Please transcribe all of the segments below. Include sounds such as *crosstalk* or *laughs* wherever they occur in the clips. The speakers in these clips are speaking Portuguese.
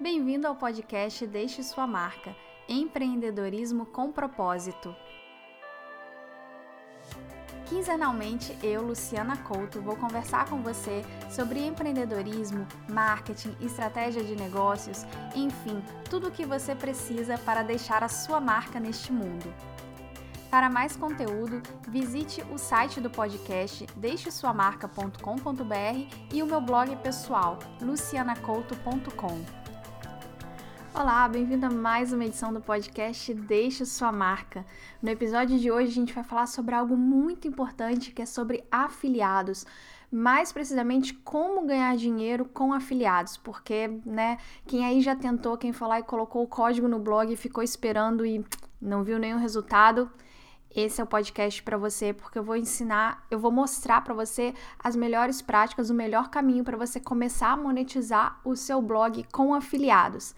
Bem-vindo ao podcast Deixe Sua Marca Empreendedorismo com Propósito. Quinzenalmente, eu, Luciana Couto, vou conversar com você sobre empreendedorismo, marketing, estratégia de negócios, enfim, tudo o que você precisa para deixar a sua marca neste mundo. Para mais conteúdo, visite o site do podcast deixesuamarca.com.br e o meu blog pessoal, lucianacouto.com. Olá, bem-vindo a mais uma edição do podcast Deixe Sua Marca. No episódio de hoje a gente vai falar sobre algo muito importante que é sobre afiliados. Mais precisamente como ganhar dinheiro com afiliados, porque, né, quem aí já tentou, quem foi lá e colocou o código no blog e ficou esperando e não viu nenhum resultado, esse é o podcast para você, porque eu vou ensinar, eu vou mostrar para você as melhores práticas, o melhor caminho para você começar a monetizar o seu blog com afiliados.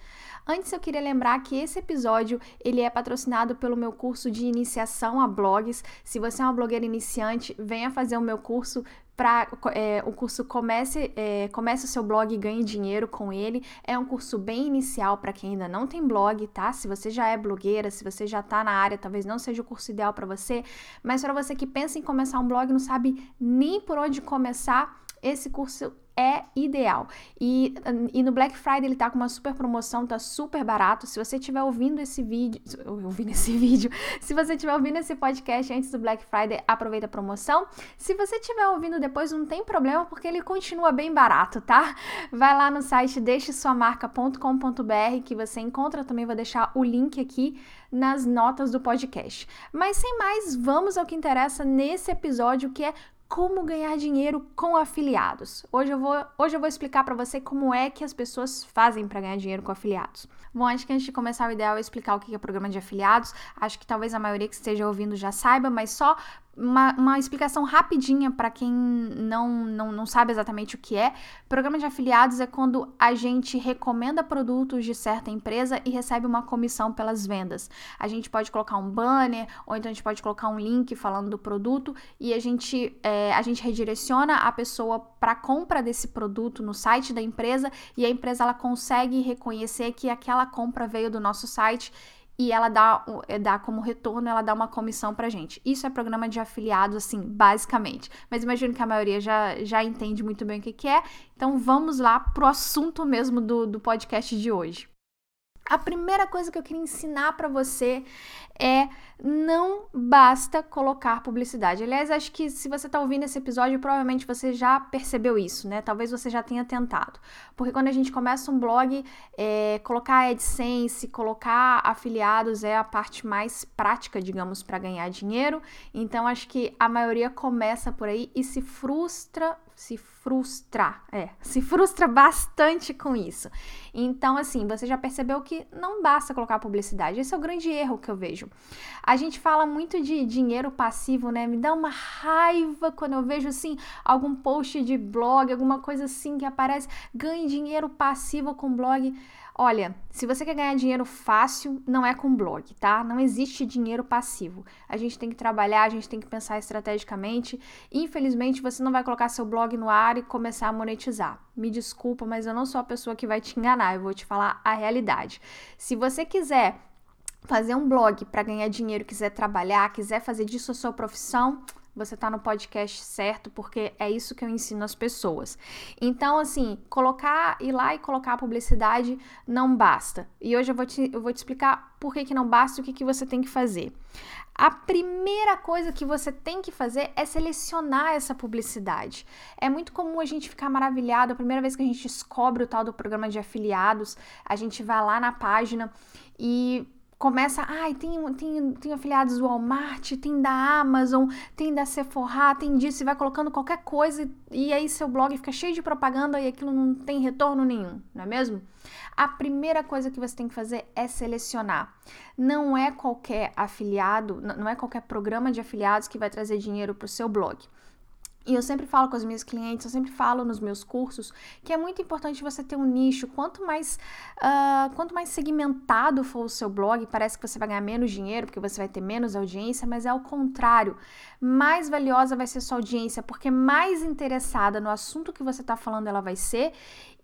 Antes eu queria lembrar que esse episódio ele é patrocinado pelo meu curso de iniciação a blogs. Se você é uma blogueira iniciante, venha fazer o meu curso para é, o curso comece, é, comece o seu blog e ganhe dinheiro com ele. É um curso bem inicial para quem ainda não tem blog, tá? Se você já é blogueira, se você já está na área, talvez não seja o curso ideal para você, mas para você que pensa em começar um blog e não sabe nem por onde começar, esse curso é ideal. E, e no Black Friday ele tá com uma super promoção, tá super barato. Se você estiver ouvindo esse vídeo, ouvindo esse *laughs* vídeo, se você estiver ouvindo esse podcast antes do Black Friday, aproveita a promoção. Se você estiver ouvindo depois, não tem problema, porque ele continua bem barato, tá? Vai lá no site deixesuamarca.com.br que você encontra também, vou deixar o link aqui nas notas do podcast. Mas sem mais, vamos ao que interessa nesse episódio, que é como ganhar dinheiro com afiliados. Hoje eu vou, hoje eu vou explicar para você como é que as pessoas fazem para ganhar dinheiro com afiliados. Bom, acho que antes de começar, o ideal é explicar o que é programa de afiliados. Acho que talvez a maioria que esteja ouvindo já saiba, mas só uma, uma explicação rapidinha para quem não, não, não sabe exatamente o que é. Programa de afiliados é quando a gente recomenda produtos de certa empresa e recebe uma comissão pelas vendas. A gente pode colocar um banner, ou então a gente pode colocar um link falando do produto e a gente, é, a gente redireciona a pessoa para compra desse produto no site da empresa e a empresa ela consegue reconhecer que aquela compra veio do nosso site e ela dá, eh, dá como retorno, ela dá uma comissão pra gente. Isso é programa de afiliados, assim, basicamente. Mas imagino que a maioria já, já entende muito bem o que, que é. Então vamos lá pro assunto mesmo do, do podcast de hoje. A primeira coisa que eu queria ensinar para você é não basta colocar publicidade. Aliás, acho que se você está ouvindo esse episódio, provavelmente você já percebeu isso, né? Talvez você já tenha tentado. Porque quando a gente começa um blog, é, colocar AdSense, colocar afiliados é a parte mais prática, digamos, para ganhar dinheiro. Então, acho que a maioria começa por aí e se frustra se frustra, é, se frustra bastante com isso. Então, assim, você já percebeu que não basta colocar publicidade. Esse é o grande erro que eu vejo. A gente fala muito de dinheiro passivo, né? Me dá uma raiva quando eu vejo, assim, algum post de blog, alguma coisa assim que aparece, ganhe dinheiro passivo com blog. Olha, se você quer ganhar dinheiro fácil, não é com blog, tá? Não existe dinheiro passivo. A gente tem que trabalhar, a gente tem que pensar estrategicamente. Infelizmente, você não vai colocar seu blog no ar e começar a monetizar. Me desculpa, mas eu não sou a pessoa que vai te enganar, eu vou te falar a realidade. Se você quiser fazer um blog para ganhar dinheiro, quiser trabalhar, quiser fazer disso a sua profissão, você está no podcast certo, porque é isso que eu ensino as pessoas. Então, assim, colocar, ir lá e colocar a publicidade não basta. E hoje eu vou te, eu vou te explicar por que, que não basta e o que, que você tem que fazer. A primeira coisa que você tem que fazer é selecionar essa publicidade. É muito comum a gente ficar maravilhado, a primeira vez que a gente descobre o tal do programa de afiliados, a gente vai lá na página e começa, ai, tem, tem, tem afiliados do Walmart, tem da Amazon, tem da Sephora, tem disso, e vai colocando qualquer coisa e aí seu blog fica cheio de propaganda e aquilo não tem retorno nenhum, não é mesmo? A primeira coisa que você tem que fazer é selecionar. Não é qualquer afiliado, não é qualquer programa de afiliados que vai trazer dinheiro para o seu blog. E eu sempre falo com as minhas clientes, eu sempre falo nos meus cursos que é muito importante você ter um nicho. Quanto mais, uh, quanto mais segmentado for o seu blog, parece que você vai ganhar menos dinheiro porque você vai ter menos audiência, mas é ao contrário. Mais valiosa vai ser sua audiência, porque mais interessada no assunto que você está falando ela vai ser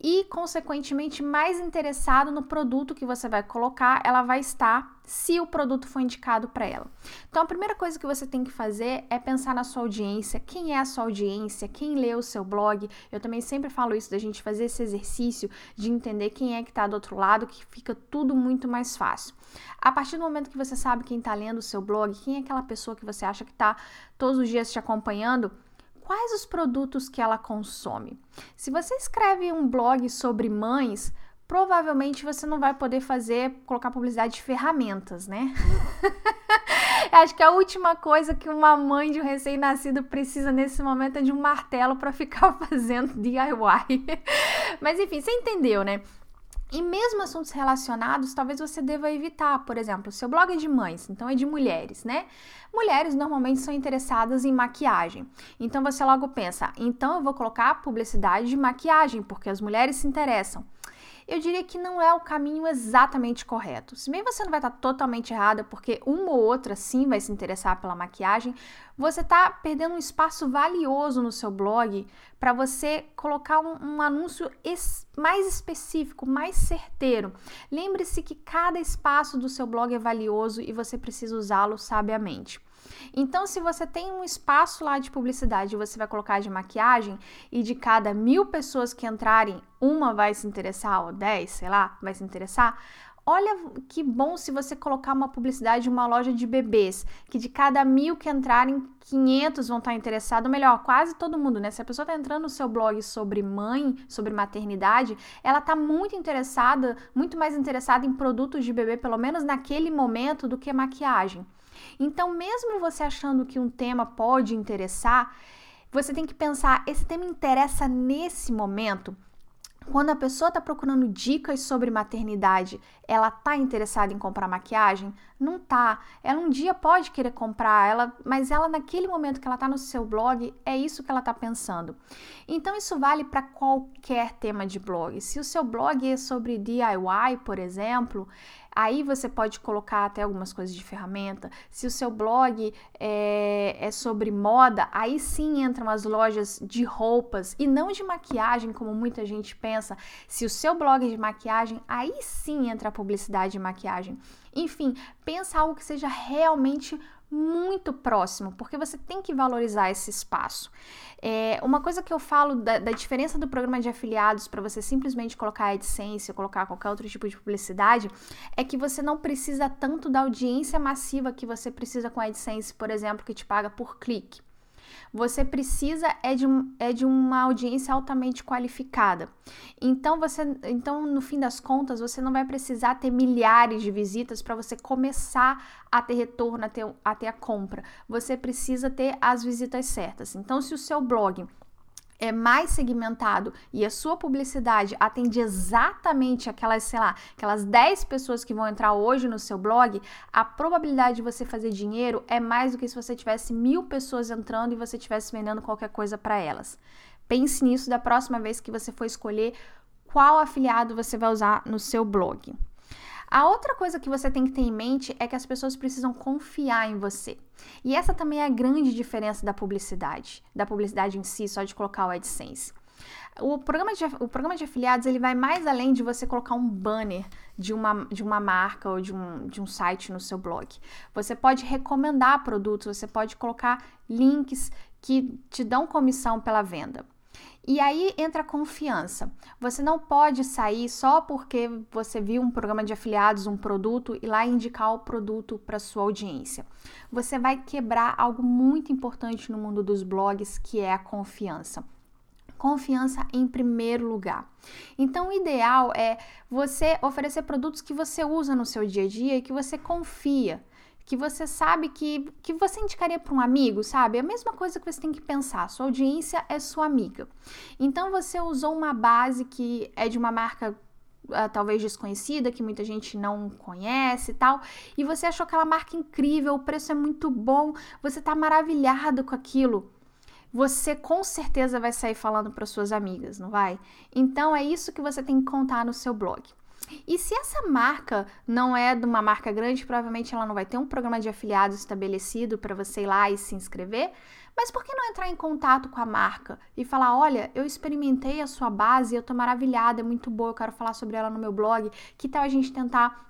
e, consequentemente, mais interessado no produto que você vai colocar, ela vai estar se o produto for indicado para ela. Então, a primeira coisa que você tem que fazer é pensar na sua audiência, quem é a sua audiência, quem lê o seu blog. Eu também sempre falo isso da gente fazer esse exercício de entender quem é que está do outro lado, que fica tudo muito mais fácil. A partir do momento que você sabe quem está lendo o seu blog, quem é aquela pessoa que você acha que está todos os dias te acompanhando, quais os produtos que ela consome. Se você escreve um blog sobre mães, provavelmente você não vai poder fazer, colocar publicidade de ferramentas, né? *laughs* Acho que a última coisa que uma mãe de um recém-nascido precisa nesse momento é de um martelo para *laughs* ficar fazendo DIY. Mas enfim, você entendeu, né? E mesmo assuntos relacionados, talvez você deva evitar. Por exemplo, seu blog é de mães, então é de mulheres, né? Mulheres normalmente são interessadas em maquiagem. Então você logo pensa, então eu vou colocar publicidade de maquiagem, porque as mulheres se interessam eu diria que não é o caminho exatamente correto. Se bem você não vai estar totalmente errada, porque uma ou outra sim vai se interessar pela maquiagem, você está perdendo um espaço valioso no seu blog para você colocar um, um anúncio es mais específico, mais certeiro. Lembre-se que cada espaço do seu blog é valioso e você precisa usá-lo sabiamente. Então, se você tem um espaço lá de publicidade e você vai colocar de maquiagem e de cada mil pessoas que entrarem, uma vai se interessar, ou dez, sei lá, vai se interessar, Olha que bom se você colocar uma publicidade de uma loja de bebês, que de cada mil que entrarem, 500 vão estar interessados, melhor, quase todo mundo, né? Se a pessoa está entrando no seu blog sobre mãe, sobre maternidade, ela está muito interessada, muito mais interessada em produtos de bebê, pelo menos naquele momento, do que maquiagem. Então, mesmo você achando que um tema pode interessar, você tem que pensar: esse tema interessa nesse momento? Quando a pessoa está procurando dicas sobre maternidade, ela tá interessada em comprar maquiagem? Não tá. Ela um dia pode querer comprar, ela, mas ela naquele momento que ela tá no seu blog, é isso que ela tá pensando. Então isso vale para qualquer tema de blog. Se o seu blog é sobre DIY, por exemplo, Aí você pode colocar até algumas coisas de ferramenta. Se o seu blog é, é, sobre moda, aí sim entram as lojas de roupas e não de maquiagem, como muita gente pensa. Se o seu blog é de maquiagem, aí sim entra a publicidade de maquiagem. Enfim, pensa algo que seja realmente muito próximo, porque você tem que valorizar esse espaço. É, uma coisa que eu falo da, da diferença do programa de afiliados para você simplesmente colocar a AdSense ou colocar qualquer outro tipo de publicidade é que você não precisa tanto da audiência massiva que você precisa com a AdSense, por exemplo, que te paga por clique. Você precisa é de, um, é de uma audiência altamente qualificada. Então você, então no fim das contas, você não vai precisar ter milhares de visitas para você começar a ter retorno, a ter, a ter a compra. Você precisa ter as visitas certas. Então, se o seu blog é mais segmentado e a sua publicidade atende exatamente aquelas, sei lá, aquelas 10 pessoas que vão entrar hoje no seu blog, a probabilidade de você fazer dinheiro é mais do que se você tivesse mil pessoas entrando e você estivesse vendendo qualquer coisa para elas. Pense nisso da próxima vez que você for escolher qual afiliado você vai usar no seu blog. A outra coisa que você tem que ter em mente é que as pessoas precisam confiar em você. E essa também é a grande diferença da publicidade, da publicidade em si, só de colocar o AdSense. O programa, de, o programa de afiliados ele vai mais além de você colocar um banner de uma, de uma marca ou de um, de um site no seu blog. Você pode recomendar produtos, você pode colocar links que te dão comissão pela venda. E aí entra a confiança. Você não pode sair só porque você viu um programa de afiliados, um produto e lá indicar o produto para sua audiência. Você vai quebrar algo muito importante no mundo dos blogs, que é a confiança confiança em primeiro lugar. Então, o ideal é você oferecer produtos que você usa no seu dia a dia e que você confia que você sabe que, que você indicaria para um amigo, sabe? É a mesma coisa que você tem que pensar. Sua audiência é sua amiga. Então você usou uma base que é de uma marca uh, talvez desconhecida, que muita gente não conhece e tal, e você achou aquela marca incrível, o preço é muito bom, você está maravilhado com aquilo. você com certeza vai sair falando para suas amigas, não vai? Então é isso que você tem que contar no seu blog. E se essa marca não é de uma marca grande, provavelmente ela não vai ter um programa de afiliados estabelecido para você ir lá e se inscrever. Mas por que não entrar em contato com a marca e falar: olha, eu experimentei a sua base, eu tô maravilhada, é muito boa, eu quero falar sobre ela no meu blog. Que tal a gente tentar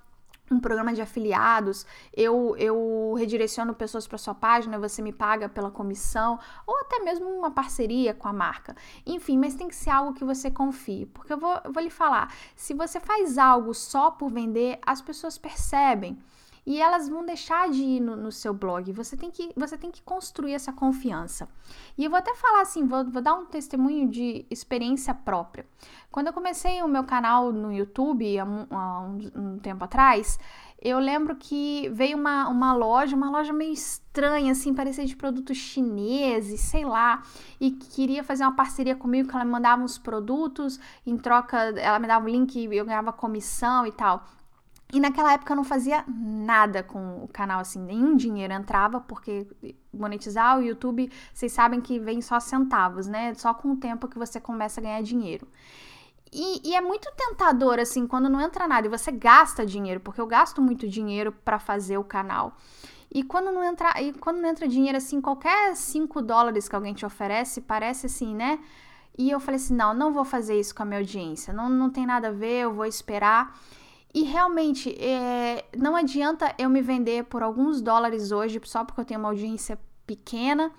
um programa de afiliados, eu, eu redireciono pessoas para sua página, você me paga pela comissão, ou até mesmo uma parceria com a marca. Enfim, mas tem que ser algo que você confie, porque eu vou, eu vou lhe falar, se você faz algo só por vender, as pessoas percebem e elas vão deixar de ir no, no, seu blog. Você tem, que, você tem que construir essa confiança. E eu vou até falar assim, vou, vou dar um testemunho de experiência própria. Quando eu comecei o meu canal no YouTube há um, há um, um tempo atrás, eu lembro que veio uma, uma loja, uma loja meio estranha, assim, parecia de produtos chineses, sei lá, e queria fazer uma parceria comigo, que ela me mandava uns produtos, em troca, ela me dava um link e eu ganhava comissão e tal. E naquela época eu não fazia nada com o canal, assim, nenhum dinheiro entrava, porque monetizar o YouTube, vocês sabem que vem só centavos, né? Só com o tempo que você começa a ganhar dinheiro. E, e, é muito tentador, assim, quando não entra nada e você gasta dinheiro, porque eu gasto muito dinheiro para fazer o canal. E quando não entra, e quando não entra dinheiro, assim, qualquer 5 dólares que alguém te oferece, parece assim, né? E eu falei assim: não, não vou fazer isso com a minha audiência, não, não tem nada a ver, eu vou esperar. E realmente, é, não adianta eu me vender por alguns dólares hoje só porque eu tenho uma audiência pequena.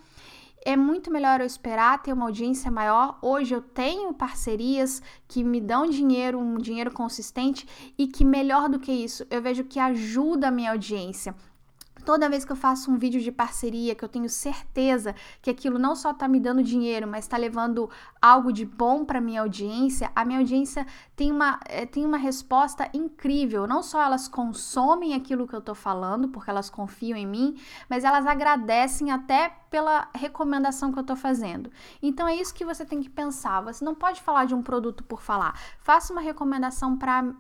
É muito melhor eu esperar ter uma audiência maior. Hoje eu tenho parcerias que me dão dinheiro, um dinheiro consistente e que melhor do que isso, eu vejo que ajuda a minha audiência. Toda vez que eu faço um vídeo de parceria, que eu tenho certeza que aquilo não só está me dando dinheiro, mas está levando algo de bom para minha audiência, a minha audiência tem uma, é, tem uma resposta incrível. Não só elas consomem aquilo que eu estou falando, porque elas confiam em mim, mas elas agradecem até pela recomendação que eu estou fazendo. Então é isso que você tem que pensar. Você não pode falar de um produto por falar. Faça uma recomendação para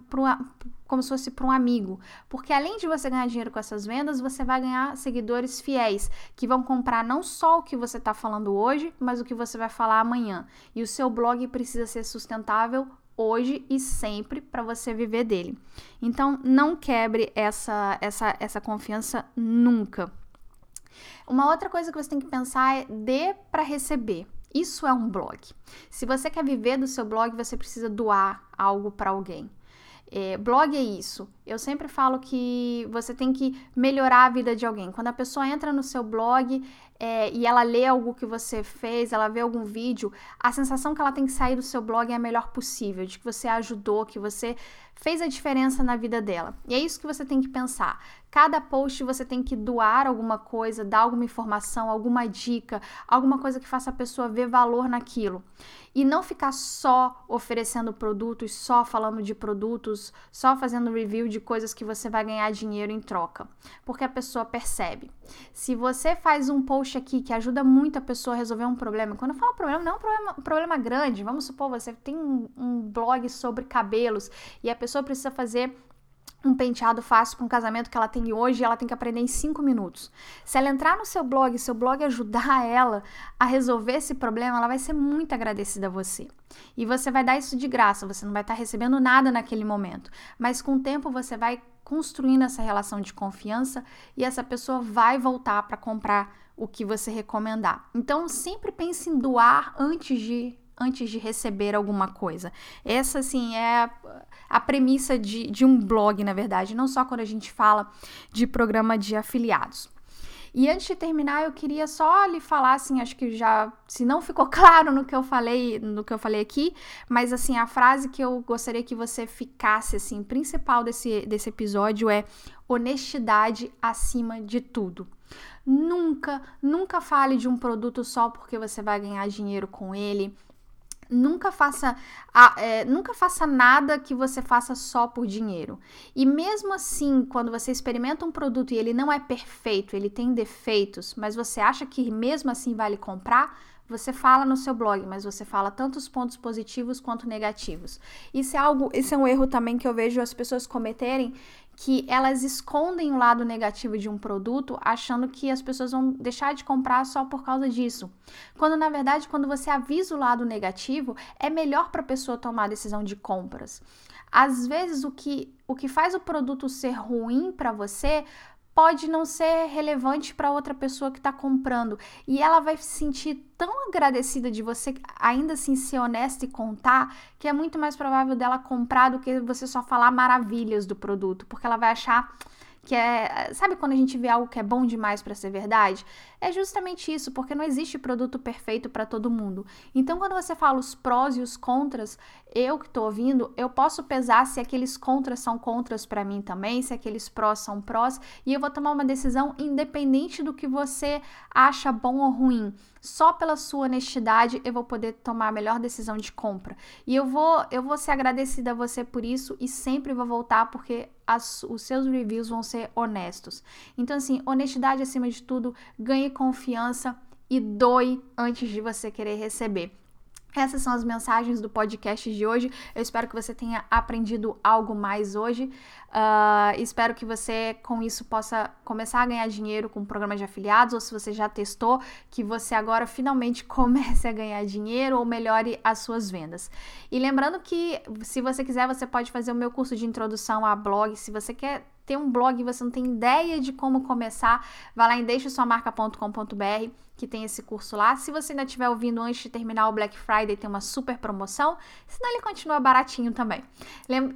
como se fosse para um amigo, porque além de você ganhar dinheiro com essas vendas, você vai ganhar seguidores fiéis que vão comprar não só o que você está falando hoje, mas o que você vai falar amanhã. E o seu blog precisa ser sustentável hoje e sempre para você viver dele. Então, não quebre essa, essa, essa confiança nunca. Uma outra coisa que você tem que pensar é dê para receber. Isso é um blog. Se você quer viver do seu blog, você precisa doar algo para alguém. É, blog é isso. Eu sempre falo que você tem que melhorar a vida de alguém. Quando a pessoa entra no seu blog é, e ela lê algo que você fez, ela vê algum vídeo, a sensação que ela tem que sair do seu blog é a melhor possível, de que você ajudou, que você fez a diferença na vida dela. E é isso que você tem que pensar. Cada post você tem que doar alguma coisa, dar alguma informação, alguma dica, alguma coisa que faça a pessoa ver valor naquilo. E não ficar só oferecendo produtos, só falando de produtos, só fazendo review de coisas que você vai ganhar dinheiro em troca. Porque a pessoa percebe. Se você faz um post aqui que ajuda muito a pessoa a resolver um problema, quando eu falo problema, não é um problema, um problema grande. Vamos supor, você tem um, um blog sobre cabelos e a pessoa precisa fazer um penteado fácil para um casamento que ela tem hoje e ela tem que aprender em cinco minutos. Se ela entrar no seu blog, seu blog ajudar *laughs* ela a resolver esse problema, ela vai ser muito agradecida a você. E você vai dar isso de graça, você não vai estar recebendo nada naquele momento. Mas com o tempo você vai construindo essa relação de confiança e essa pessoa vai voltar para comprar o que você recomendar. Então sempre pense em doar antes de antes de receber alguma coisa. Essa, assim, é a, a premissa de, de um blog, na verdade, não só quando a gente fala de programa de afiliados. E antes de terminar, eu queria só lhe falar, assim, acho que já, se não ficou *laughs* claro no que eu falei, no que eu falei aqui, mas assim, a frase que eu gostaria que você ficasse, assim, principal desse, desse episódio é honestidade acima de tudo. Nunca, nunca fale de um produto só porque você vai ganhar dinheiro com ele Nunca faça, é, nunca faça nada que você faça só por dinheiro. E mesmo assim, quando você experimenta um produto e ele não é perfeito, ele tem defeitos, mas você acha que mesmo assim vale comprar, você fala no seu blog, mas você fala tanto os pontos positivos quanto negativos. Isso é algo, isso é um erro também que eu vejo as pessoas cometerem, que elas escondem o lado negativo de um produto, achando que as pessoas vão deixar de comprar só por causa disso. Quando na verdade, quando você avisa o lado negativo, é melhor para a pessoa tomar a decisão de compras. Às vezes o que o que faz o produto ser ruim para você pode não ser relevante para outra pessoa que está comprando. E ela vai se sentir tão agradecida de você ainda assim ser honesta e contar que é muito mais provável dela comprar do que você só falar maravilhas do produto, porque ela vai achar que é, sabe quando a gente vê algo que é bom demais para ser verdade? É justamente isso, porque não existe produto perfeito para todo mundo. Então, quando você fala os prós e os contras, eu que estou ouvindo, eu posso pesar se aqueles contras são contras para mim também, se aqueles prós são prós, e eu vou tomar uma decisão independente do que você acha bom ou ruim. Só pela sua honestidade eu vou poder tomar a melhor decisão de compra. E eu vou, eu vou ser agradecida a você por isso e sempre vou voltar porque as, os seus reviews vão ser honestos. Então, assim, honestidade acima de tudo, ganhe confiança e doe antes de você querer receber. Essas são as mensagens do podcast de hoje. Eu espero que você tenha aprendido algo mais hoje. Uh, espero que você, com isso, possa começar a ganhar dinheiro com programas de afiliados, ou se você já testou, que você agora finalmente *laughs* comece a ganhar dinheiro ou melhore as suas vendas. E lembrando que, se você quiser, você pode fazer o meu curso de introdução a blog. Se você quer ter um blog e você não tem ideia de como começar, vai lá em deixasuamarca.com.br que tem esse curso lá. Se você ainda estiver ouvindo antes de terminar o Black Friday, tem uma super promoção, senão ele continua baratinho também.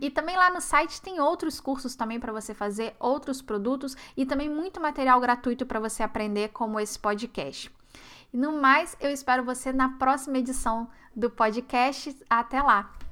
E também lá no site tem outros cursos também para você fazer, outros produtos e também muito material gratuito para você aprender como esse podcast. E no mais, eu espero você na próxima edição do podcast. Até lá!